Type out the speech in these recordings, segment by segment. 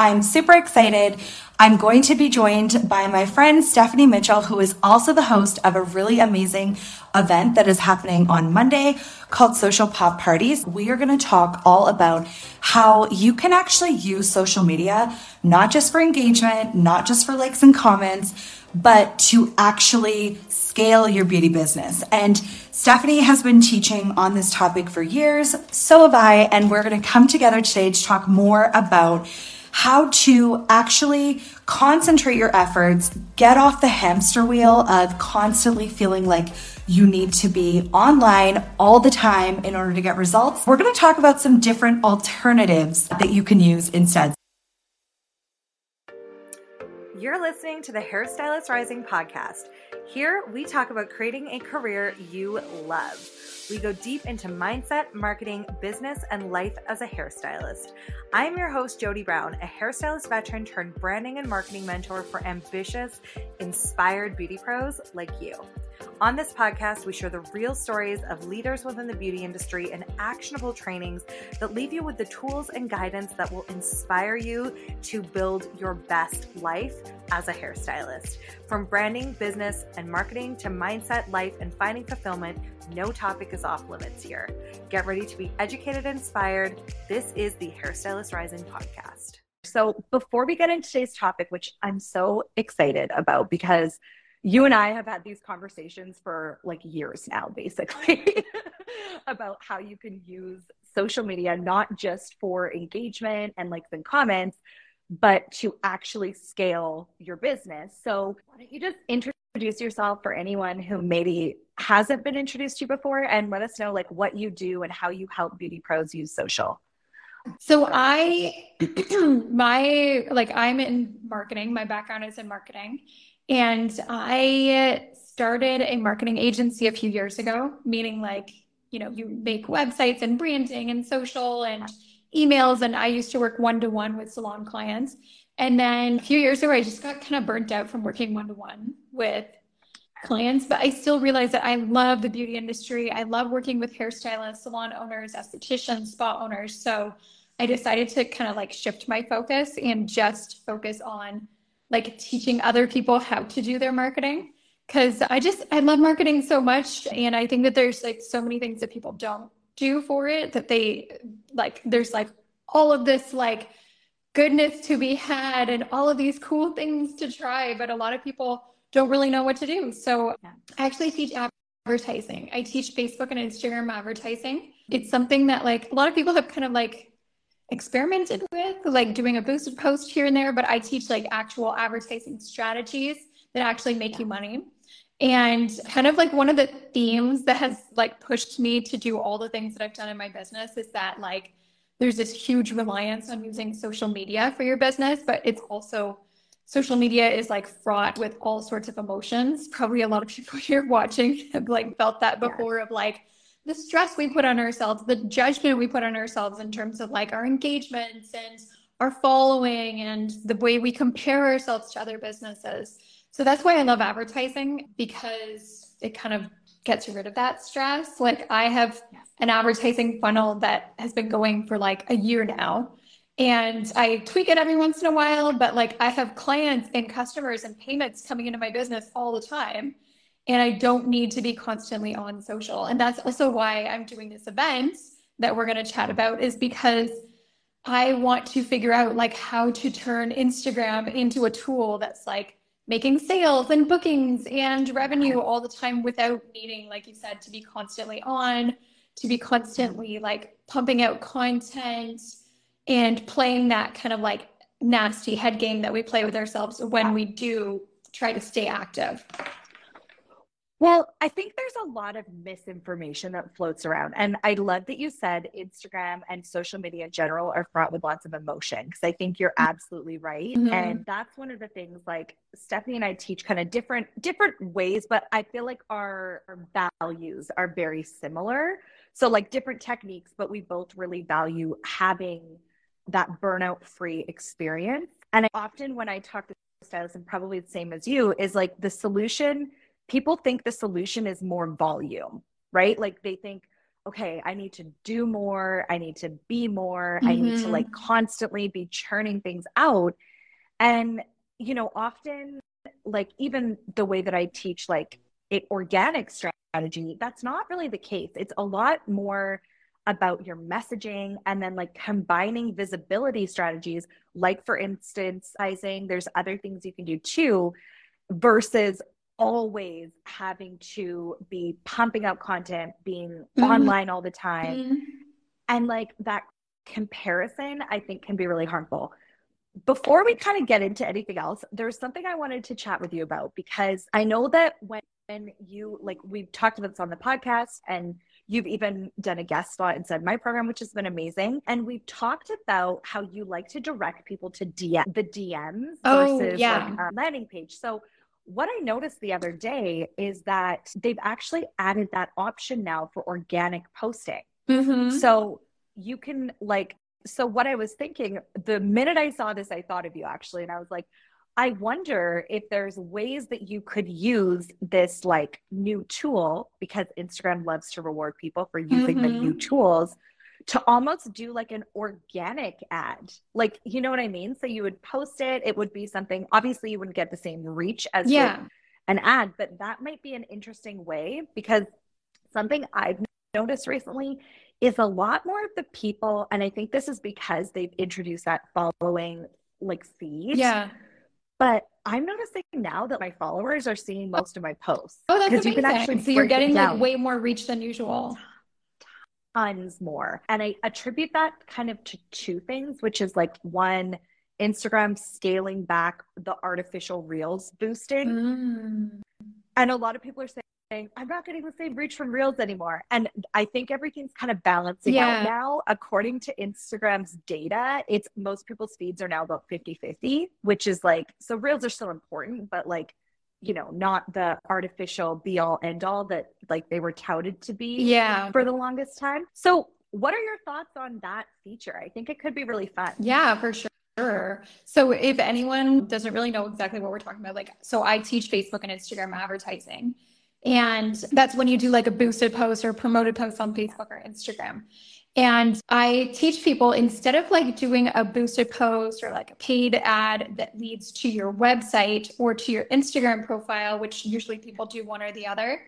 I'm super excited. I'm going to be joined by my friend Stephanie Mitchell, who is also the host of a really amazing event that is happening on Monday called Social Pop Parties. We are going to talk all about how you can actually use social media, not just for engagement, not just for likes and comments, but to actually scale your beauty business. And Stephanie has been teaching on this topic for years. So have I. And we're going to come together today to talk more about how to actually concentrate your efforts, get off the hamster wheel of constantly feeling like you need to be online all the time in order to get results. We're going to talk about some different alternatives that you can use instead. You're listening to the Hairstylist Rising podcast. Here, we talk about creating a career you love. We go deep into mindset, marketing, business, and life as a hairstylist. I'm your host, Jody Brown, a hairstylist veteran turned branding and marketing mentor for ambitious, inspired beauty pros like you. On this podcast, we share the real stories of leaders within the beauty industry and actionable trainings that leave you with the tools and guidance that will inspire you to build your best life as a hairstylist. From branding, business, and marketing to mindset, life, and finding fulfillment, no topic is off limits here. Get ready to be educated and inspired. This is the Hairstylist Rising podcast. So, before we get into today's topic, which I'm so excited about because you and I have had these conversations for like years now, basically, about how you can use social media not just for engagement and likes and comments, but to actually scale your business. So, why don't you just introduce yourself for anyone who maybe hasn't been introduced to you before and let us know like what you do and how you help beauty pros use social? So I my like I'm in marketing. My background is in marketing and I started a marketing agency a few years ago, meaning like, you know, you make websites and branding and social and emails. And I used to work one to one with salon clients. And then a few years ago, I just got kind of burnt out from working one to one with clients, but I still realized that I love the beauty industry. I love working with hairstylists, salon owners, estheticians, spa owners. So I decided to kind of like shift my focus and just focus on like teaching other people how to do their marketing because I just I love marketing so much and I think that there's like so many things that people don't do for it that they like there's like all of this like goodness to be had and all of these cool things to try but a lot of people don't really know what to do so yeah. I actually teach advertising I teach Facebook and Instagram advertising it's something that like a lot of people have kind of like experimented with, like doing a boosted post here and there, but I teach like actual advertising strategies that actually make you money. And kind of like one of the themes that has like pushed me to do all the things that I've done in my business is that like there's this huge reliance on using social media for your business, but it's also social media is like fraught with all sorts of emotions. Probably a lot of people here watching have like felt that before yeah. of like, the stress we put on ourselves, the judgment we put on ourselves in terms of like our engagements and our following and the way we compare ourselves to other businesses. So that's why I love advertising because it kind of gets rid of that stress. Like I have an advertising funnel that has been going for like a year now. And I tweak it every once in a while, but like I have clients and customers and payments coming into my business all the time and I don't need to be constantly on social. And that's also why I'm doing this event that we're going to chat about is because I want to figure out like how to turn Instagram into a tool that's like making sales and bookings and revenue all the time without needing like you said to be constantly on, to be constantly like pumping out content and playing that kind of like nasty head game that we play with ourselves when we do try to stay active. Well, I think there's a lot of misinformation that floats around. And I love that you said Instagram and social media in general are fraught with lots of emotion because I think you're absolutely right. Mm-hmm. And that's one of the things like Stephanie and I teach kind of different different ways, but I feel like our, our values are very similar. So like different techniques, but we both really value having that burnout free experience. And I, often when I talk to stylists, and probably the same as you, is like the solution people think the solution is more volume, right? Like they think, okay, I need to do more, I need to be more, mm-hmm. I need to like mm-hmm. constantly be churning things out. And, you know, often, like, even the way that I teach, like, it organic strategy, that's not really the case. It's a lot more about your messaging and then like combining visibility strategies, like for instance, sizing, there's other things you can do too, versus always having to be pumping out content, being mm-hmm. online all the time. Mm-hmm. And like that comparison, I think can be really harmful. Before we kind of get into anything else, there's something I wanted to chat with you about because I know that when you like we've talked about this on the podcast and you've even done a guest spot inside my program which has been amazing and we've talked about how you like to direct people to DM the DMs oh, versus yeah. like a landing page. So what I noticed the other day is that they've actually added that option now for organic posting. Mm-hmm. So you can like, so what I was thinking, the minute I saw this, I thought of you actually, and I was like, I wonder if there's ways that you could use this like new tool because Instagram loves to reward people for using mm-hmm. the new tools to almost do like an organic ad. Like, you know what I mean? So you would post it, it would be something, obviously, you wouldn't get the same reach as yeah. an ad, but that might be an interesting way because something I've noticed recently is a lot more of the people, and I think this is because they've introduced that following like feed. Yeah. But I'm noticing now that my followers are seeing most of my posts. Oh, that's amazing. You can actually so you're getting like way more reach than usual tons more. And I attribute that kind of to two things, which is like one, Instagram scaling back the artificial reels boosting. Mm. And a lot of people are saying, I'm not getting the same reach from reels anymore. And I think everything's kind of balancing yeah. out now. According to Instagram's data, it's most people's feeds are now about 50 50, which is like, so reels are still important, but like you know, not the artificial be all end all that like they were touted to be yeah. for the longest time. So, what are your thoughts on that feature? I think it could be really fun. Yeah, for sure. Sure. So, if anyone doesn't really know exactly what we're talking about, like, so I teach Facebook and Instagram advertising. And that's when you do like a boosted post or promoted post on Facebook or Instagram. And I teach people instead of like doing a boosted post or like a paid ad that leads to your website or to your Instagram profile, which usually people do one or the other,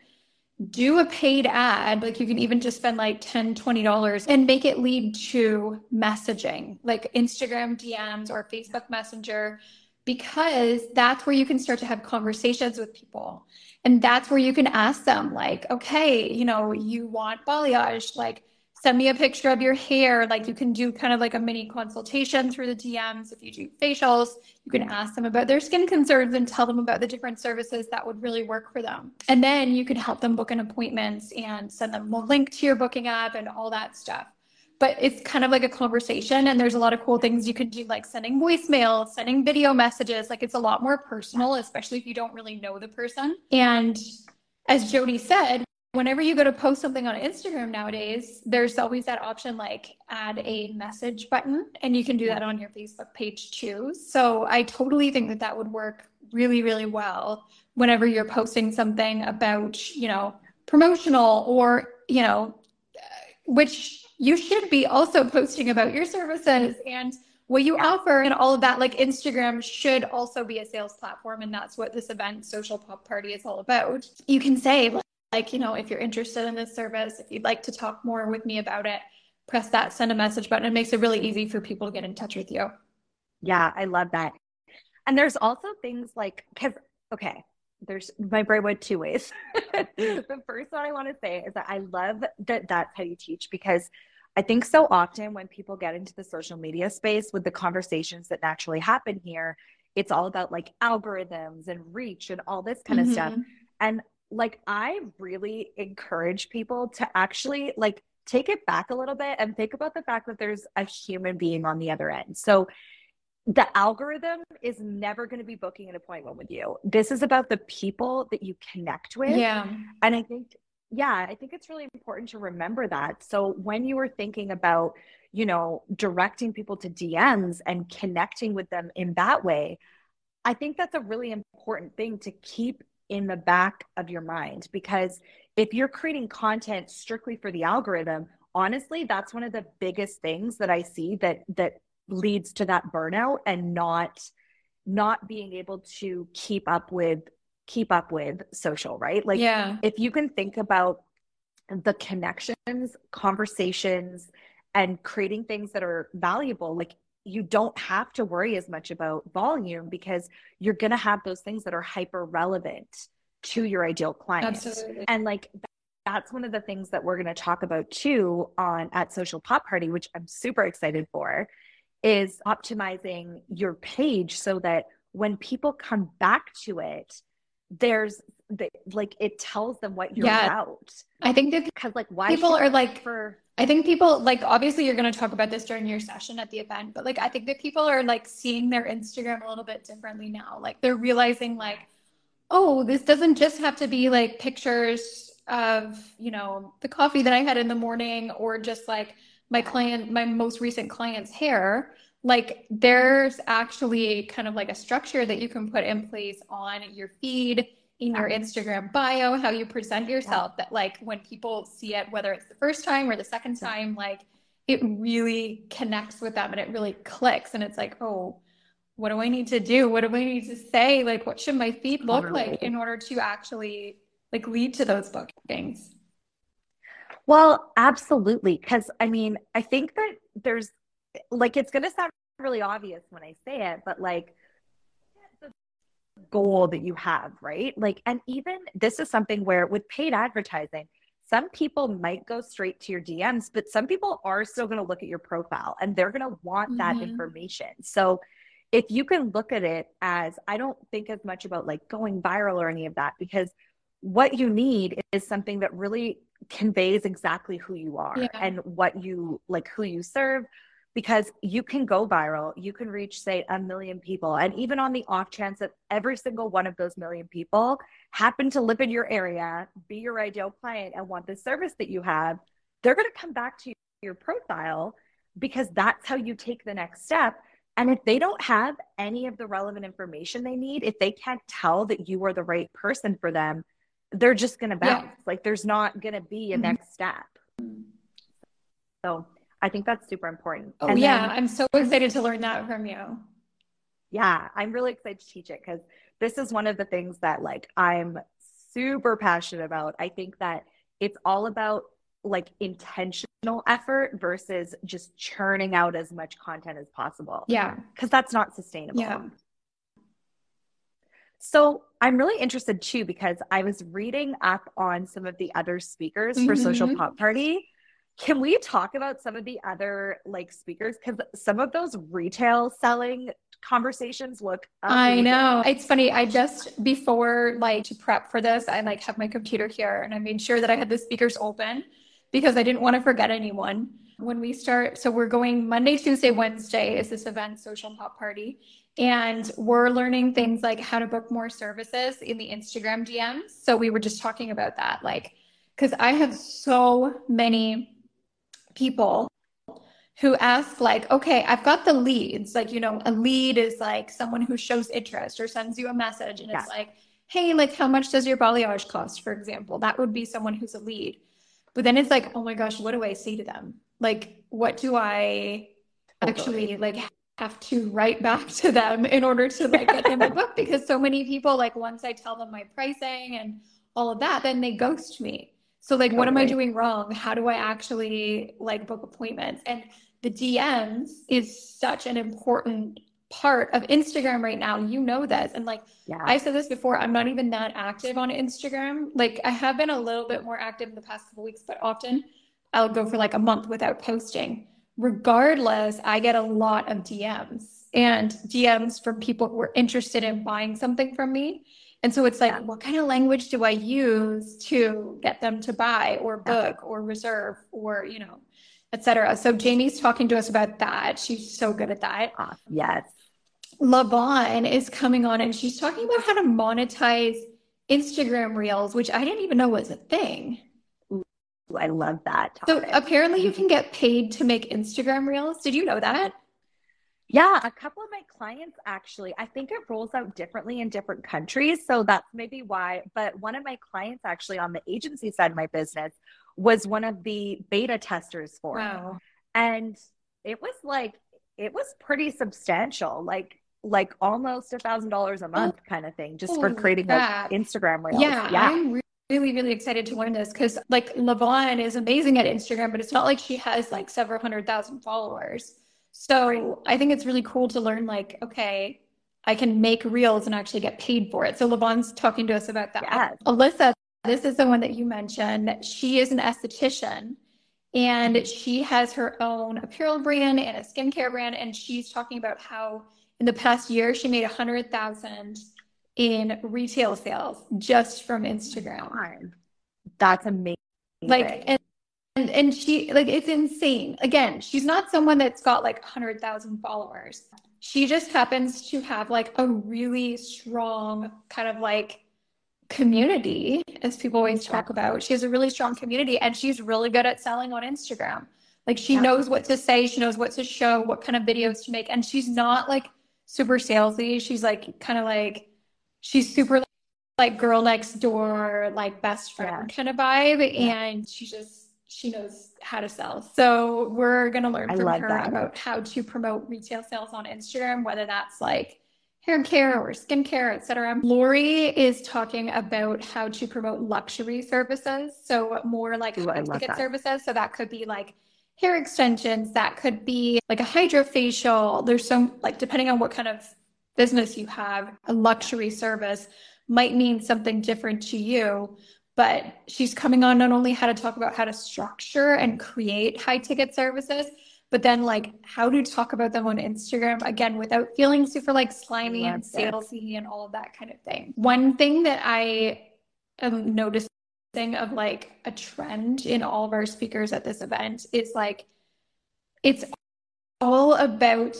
do a paid ad. Like you can even just spend like $10, $20 and make it lead to messaging, like Instagram DMs or Facebook Messenger, because that's where you can start to have conversations with people. And that's where you can ask them, like, okay, you know, you want balayage, like, send me a picture of your hair. Like you can do kind of like a mini consultation through the DMs. If you do facials, you can ask them about their skin concerns and tell them about the different services that would really work for them. And then you can help them book an appointment and send them a link to your booking app and all that stuff. But it's kind of like a conversation, and there's a lot of cool things you can do, like sending voicemail, sending video messages. Like it's a lot more personal, especially if you don't really know the person. And as Jody said, whenever you go to post something on Instagram nowadays, there's always that option like add a message button, and you can do that on your Facebook page too. So I totally think that that would work really, really well whenever you're posting something about, you know, promotional or, you know, uh, which you should be also posting about your services and what you offer and all of that. Like Instagram should also be a sales platform, and that's what this event, Social Pop Party, is all about. You can say, like, you know, if you're interested in this service, if you'd like to talk more with me about it, press that send a message button. It makes it really easy for people to get in touch with you. Yeah, I love that. And there's also things like, because, okay, there's my brain went two ways. the first one I want to say is that I love that that's how you teach because I think so often when people get into the social media space with the conversations that naturally happen here, it's all about like algorithms and reach and all this kind mm-hmm. of stuff. And like I really encourage people to actually like take it back a little bit and think about the fact that there's a human being on the other end. So the algorithm is never going to be booking an appointment with you. This is about the people that you connect with. Yeah. And I think yeah, I think it's really important to remember that. So when you are thinking about, you know, directing people to DMs and connecting with them in that way, I think that's a really important thing to keep in the back of your mind because if you're creating content strictly for the algorithm, honestly, that's one of the biggest things that I see that that leads to that burnout and not not being able to keep up with keep up with social, right? Like yeah. if you can think about the connections, conversations, and creating things that are valuable, like you don't have to worry as much about volume because you're going to have those things that are hyper relevant to your ideal client. Absolutely. And like that's one of the things that we're going to talk about too on at Social Pop Party, which I'm super excited for, is optimizing your page so that when people come back to it, there's the, like it tells them what you're yeah. about. I think that because like why people are like for I think people like obviously you're going to talk about this during your session at the event, but like I think that people are like seeing their Instagram a little bit differently now. Like they're realizing like oh, this doesn't just have to be like pictures of, you know, the coffee that I had in the morning or just like my client, my most recent client's hair. Like there's actually kind of like a structure that you can put in place on your feed, in your Instagram bio, how you present yourself, that like when people see it, whether it's the first time or the second time, like it really connects with them and it really clicks. And it's like, oh, what do I need to do? What do I need to say? Like, what should my feed look like in order to actually like lead to those bookings? Well, absolutely. Because I mean, I think that there's like, it's going to sound really obvious when I say it, but like, goal that you have, right? Like, and even this is something where with paid advertising, some people might go straight to your DMs, but some people are still going to look at your profile and they're going to want mm-hmm. that information. So, if you can look at it as I don't think as much about like going viral or any of that because what you need is something that really conveys exactly who you are yeah. and what you like who you serve because you can go viral you can reach say a million people and even on the off chance that every single one of those million people happen to live in your area be your ideal client and want the service that you have they're going to come back to your profile because that's how you take the next step and if they don't have any of the relevant information they need, if they can't tell that you are the right person for them, they're just going to bounce. Yeah. Like there's not going to be a mm-hmm. next step. So I think that's super important. Oh, and yeah. Then, I'm so excited to learn that from you. Yeah. I'm really excited to teach it because this is one of the things that like I'm super passionate about. I think that it's all about like intentional effort versus just churning out as much content as possible. Yeah. Because that's not sustainable. Yeah. So I'm really interested too because I was reading up on some of the other speakers for mm-hmm. Social Pop Party. Can we talk about some of the other like speakers? Because some of those retail selling conversations look amazing. I know. It's funny. I just before like to prep for this, I like have my computer here and I made sure that I had the speakers open because I didn't want to forget anyone. When we start, so we're going Monday, Tuesday, Wednesday is this event, Social Pop Party. And we're learning things like how to book more services in the Instagram DMs. So we were just talking about that. Like, because I have so many people who ask, like, okay, I've got the leads. Like, you know, a lead is like someone who shows interest or sends you a message. And it's like, hey, like, how much does your balayage cost, for example? That would be someone who's a lead. But then it's like, oh my gosh, what do I say to them? Like, what do I actually like have to write back to them in order to like get them a book? Because so many people, like, once I tell them my pricing and all of that, then they ghost me. So like, what am I doing wrong? How do I actually like book appointments? And the DMs is such an important part of Instagram right now. You know this. And like yeah. I said this before, I'm not even that active on Instagram. Like I have been a little bit more active in the past couple weeks, but often I'll go for like a month without posting. Regardless, I get a lot of DMs and DMs from people who are interested in buying something from me. And so it's like, yeah. what kind of language do I use to get them to buy or book yeah. or reserve or, you know, etc. So Jamie's talking to us about that. She's so good at that. Ah, yes. Lavon is coming on and she's talking about how to monetize Instagram Reels, which I didn't even know was a thing. Ooh, I love that. Topic. So apparently you can get paid to make Instagram Reels. Did you know that? Yeah, a couple of my clients actually, I think it rolls out differently in different countries. So that's maybe why. But one of my clients actually on the agency side of my business was one of the beta testers for wow. it. And it was like, it was pretty substantial, like like almost a thousand dollars a month oh, kind of thing, just for creating like Instagram reels. Yeah, yeah. I'm really, really excited to learn this because like Lavon is amazing at Instagram, but it's not like she has like several hundred thousand followers. So I think it's really cool to learn like, okay, I can make reels and actually get paid for it. So Lavon's talking to us about that. Yes. Alyssa, this is the one that you mentioned. She is an esthetician and she has her own apparel brand and a skincare brand. And she's talking about how in the past year she made a hundred thousand in retail sales just from Instagram. That's amazing. Like and and and she like it's insane. Again, she's not someone that's got like 100,000 followers. She just happens to have like a really strong kind of like community as people always talk about. She has a really strong community and she's really good at selling on Instagram. Like she yeah. knows what to say, she knows what to show, what kind of videos to make and she's not like super salesy. She's like kind of like she's super like girl next door, like best friend yeah. kind of vibe. Yeah. And she just, she knows how to sell. So we're going to learn I from her that. about how to promote retail sales on Instagram, whether that's like hair care or skincare, etc. Lori is talking about how to promote luxury services. So more like Ooh, ticket services. So that could be like hair extensions, that could be like a hydrofacial. There's some like depending on what kind of business you have, a luxury service might mean something different to you. But she's coming on not only how to talk about how to structure and create high ticket services, but then like how to talk about them on Instagram again without feeling super like slimy and salesy and all of that kind of thing. One thing that I am noticing of like a trend in all of our speakers at this event is like it's all about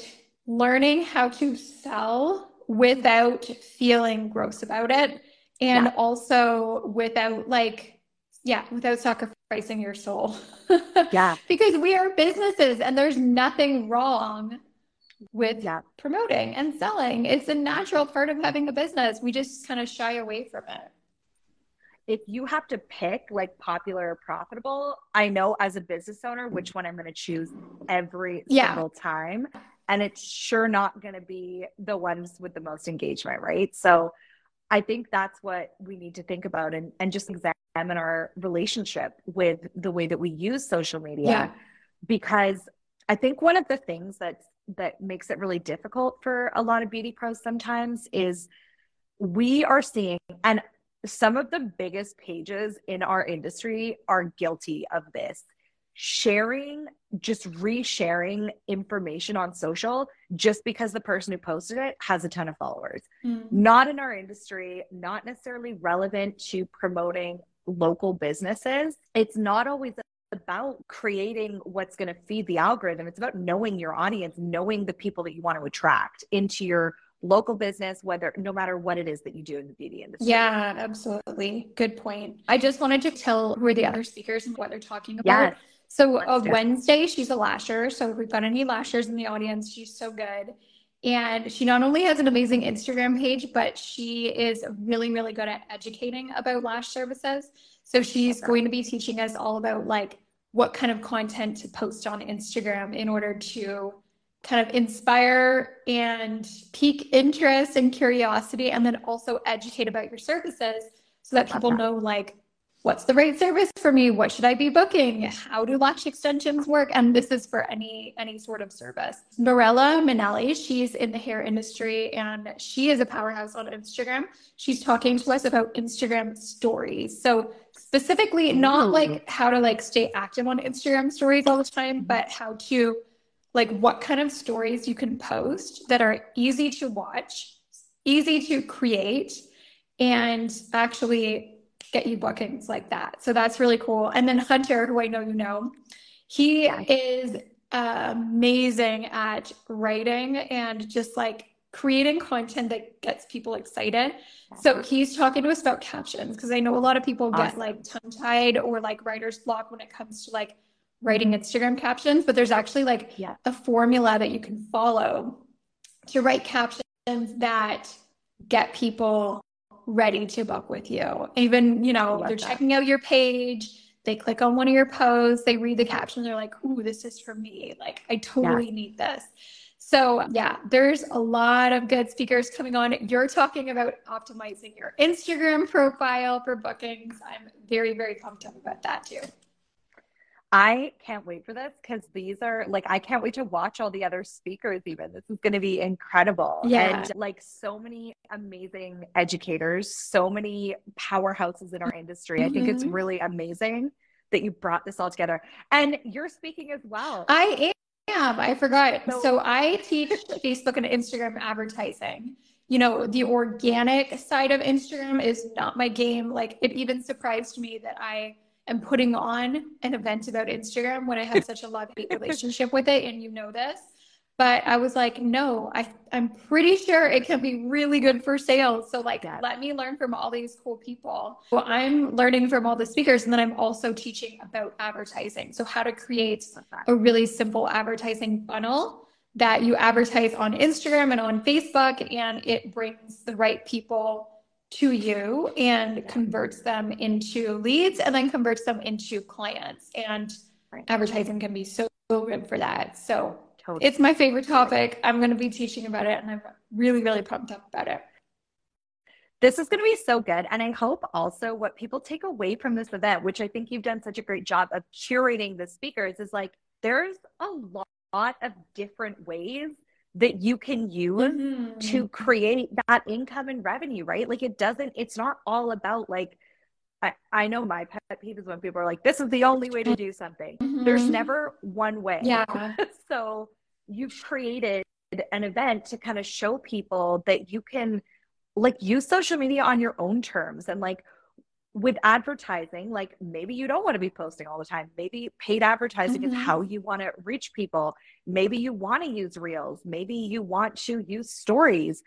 learning how to sell without feeling gross about it and yeah. also without like yeah without sacrificing your soul yeah because we are businesses and there's nothing wrong with yeah. promoting and selling it's a natural part of having a business we just kind of shy away from it if you have to pick like popular or profitable, I know as a business owner which one I'm going to choose every yeah. single time and it's sure not going to be the ones with the most engagement, right? So I think that's what we need to think about and, and just examine our relationship with the way that we use social media. Yeah. Because I think one of the things that that makes it really difficult for a lot of beauty pros sometimes is we are seeing and some of the biggest pages in our industry are guilty of this sharing just resharing information on social just because the person who posted it has a ton of followers. Mm. Not in our industry, not necessarily relevant to promoting local businesses. It's not always about creating what's going to feed the algorithm. It's about knowing your audience, knowing the people that you want to attract into your local business whether no matter what it is that you do in the beauty industry yeah absolutely good point i just wanted to tell who are the other speakers and what they're talking about yes. So a Wednesday, she's a lasher. So if we've got any lashers in the audience, she's so good. And she not only has an amazing Instagram page, but she is really, really good at educating about lash services. So she's okay. going to be teaching us all about like what kind of content to post on Instagram in order to kind of inspire and pique interest and curiosity, and then also educate about your services so that people know like what's the right service for me? What should i be booking? How do lash extensions work? And this is for any any sort of service. Mirella Minelli she's in the hair industry and she is a powerhouse on instagram. She's talking to us about instagram stories. So specifically not like how to like stay active on instagram stories all the time mm-hmm. but how to like what kind of stories you can post that are easy to watch easy to create and actually get you bookings like that. So that's really cool. And then Hunter, who I know you know, he is amazing at writing and just like creating content that gets people excited. So he's talking to us about captions because I know a lot of people awesome. get like tongue tied or like writer's block when it comes to like writing mm-hmm. Instagram captions, but there's actually like Yeah. a formula that you can follow to write captions that get people ready to book with you. Even, you know, they're that. checking out your page, they click on one of your posts, they read the caption, they're like, ooh, this is for me. Like, I totally need this. So, yeah, there's a lot of good speakers coming on. You're talking about optimizing your Instagram profile for bookings. I'm very, very pumped up about that too. I can't wait for this because these are like I can't wait to watch all the other speakers even. This is going to be incredible. Yeah. And like so many amazing educators, so many powerhouses in our industry. I think it's Mhm. really amazing that you brought this all together. And you're speaking as well. I am. I forgot. So- So I teach Facebook and Instagram advertising. You know, the organic side of Instagram is not my game. Like it even surprised me that I am putting on an event about Instagram when I have such a love hate relationship with it, and you know this. But I was like, no, I, I'm pretty sure it can be really good for sales. So, like, Yeah. let me learn from all these cool people. Well, I'm learning from all the speakers, and then I'm also teaching about advertising. So, how to create a really simple advertising funnel that you advertise on Instagram and on Facebook, and it brings the right people to you and converts them into leads and then converts them into clients. And Right. advertising can be so good for that. So Totally. it's my favorite topic. I'm going to be teaching about it, and I'm really, really pumped up about it. This is going to be so good. And I hope also what people take away from this event, which I think you've done such a great job of curating the speakers, is like there's a lot of different ways that you can use to create that income and revenue, right? Like it doesn't, it's not all about like, I, I know my pet peeve is when people are like, this is the only way to do something. There's Mhm. never one way. Yeah. so you've created an event to kind of show people that you can like use social media on your own terms and like with advertising like maybe you don't want to be posting all the time maybe paid advertising is Mhm. how you want to reach people maybe you want to use reels maybe you want to use stories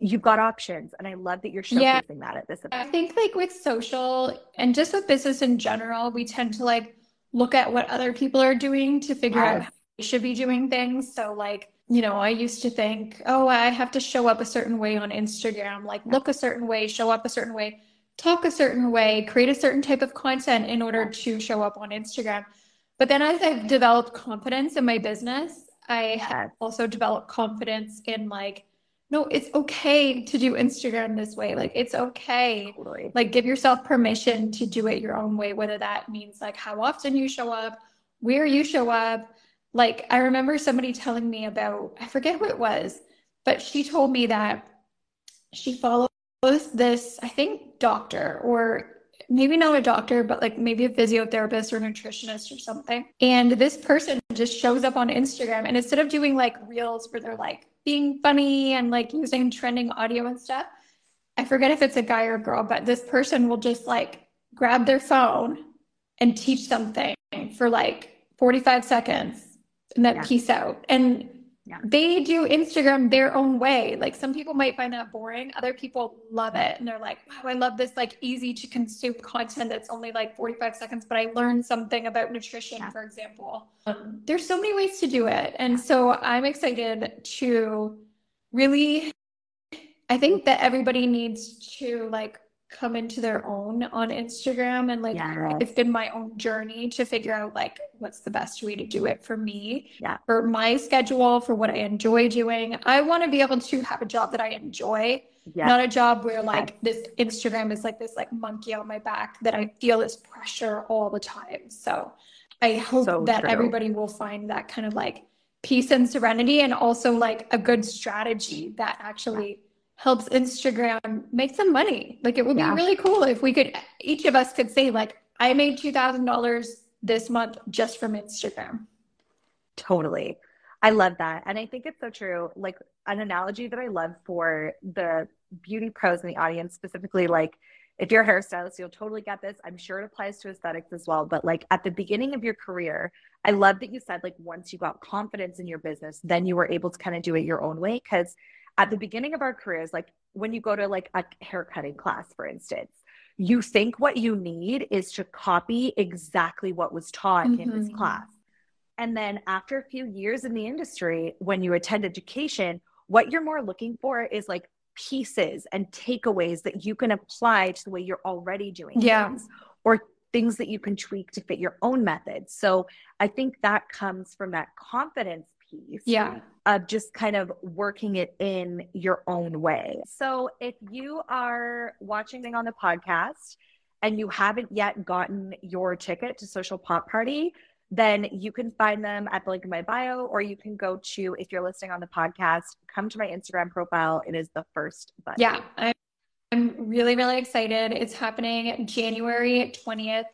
you've got options and i love that you're showcasing Yeah. that at this event. I think like with social and just with business in general, we tend to like look at what other people are doing to figure out how we should be doing things. So like, you know, I used to think, oh, I have to show up a certain way on Instagram, like look a certain way, show up a certain way, talk a certain way, create a certain type of content in order to show up on Instagram. But then as I've developed confidence in my business, I have also developed confidence in like, no, it's okay to do Instagram this way. Like it's okay. Totally. Like give yourself permission to do it your own way whether that means like how often you show up where you show up. Like i remember somebody telling me about i forget who it was but she told me that she follows this i think doctor or maybe not a doctor but like maybe a physiotherapist or nutritionist or something and this person just shows up on instagram and instead of doing like reels where they're like being funny and like using trending audio and stuff I forget if it's a guy or a girl, but this person will just like grab their phone and teach something for like 45 seconds and then Yeah. peace out. And Yeah. they do Instagram their own way. Like some people might find that boring, other people love it. And they're like, wow, I love this like easy to consume content that's only like 45 seconds, but I learned something about nutrition, Yeah. for example. Um, there's so many ways to do it. And so I'm excited to really I think that everybody needs to like come into their own on Instagram and like Yes. it's been my own journey to figure out like what's the best way to do it for me Yeah. for my schedule for what I enjoy doing. I want to be able to have a job that I enjoy, yeah not a job where like this Instagram is like this like monkey on my back that I feel this pressure all the time. So I hope So that true. everybody will find that kind of like peace and serenity and also like a good strategy that actually helps Instagram make some money. Like it would Yeah. be really cool if we could each of us could say like I made $2,000 this month just from Instagram. Totally. I love that. And I think it's so true. Like an analogy that I love for the beauty pros in the audience, specifically, like if you're a hairstylist, you'll totally get this. I'm sure it applies to aesthetics as well. But like at the beginning of your career, I love that you said, like, once you got confidence in your business, then you were able to kind of do it your own way. Cause at the beginning of our careers, like when you go to like a haircutting class, for instance, you think what you need is to copy exactly what was taught in this Mhm. class And then after a few years in the industry, when you attend education, what you're more looking for is like pieces and takeaways that you can apply to the way you're already doing yeah. things or things that you can tweak to fit your own methods. So I think that comes from that confidence piece. Yeah. Of just kind of working it in your own way. So if you are watching on the podcast and you haven't yet gotten your ticket to Social Pop Party, then you can find them at the link in my bio, or you can go to, if you're listening on the podcast, come to my Instagram profile. It is the first button. Yeah. I'm, I'm really, really excited. It's happening January 20th,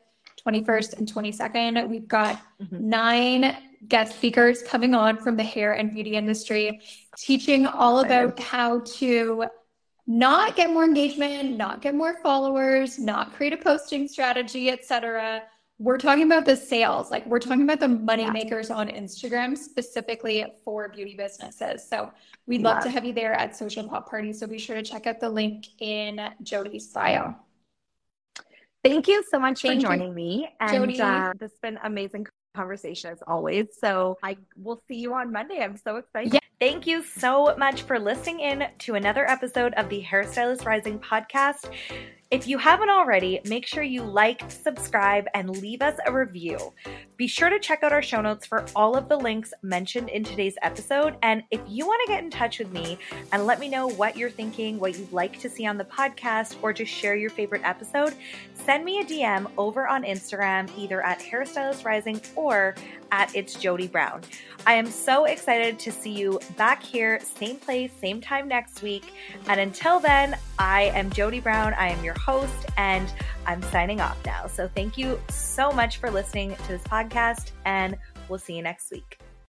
21st, and 22nd. We've got mm-hmm. nine guest speakers coming on from the hair and beauty industry, teaching all about how to not get more engagement, not get more followers, not create a posting strategy, etc we're talking about the sales like we're talking about the money makers on instagram specifically for beauty businesses. So we'd love to have you there at social pop party. So be sure to check out the link in jody's bio thank you so much thank for joining you. me and Jody. Uh, this has been amazing conversation as always so i will see you on monday i'm so excited yeah. Thank you so much for listening in to another episode of the Hairstylist Rising podcast. If you haven't already, make sure you like, subscribe, and leave us a review. Be sure to check out our show notes for all of the links mentioned in today's episode. And if you want to get in touch with me and let me know what you're thinking, what you'd like to see on the podcast, or just share your favorite episode, send me a DM over on Instagram, either at Hairstylist Rising or at It's Jody Brown. I am so excited to see you back here, same place, same time next week. And until then, I am Jody Brown. I am your host, and I'm signing off now. So thank you so much for listening to this podcast, and we'll see you next week.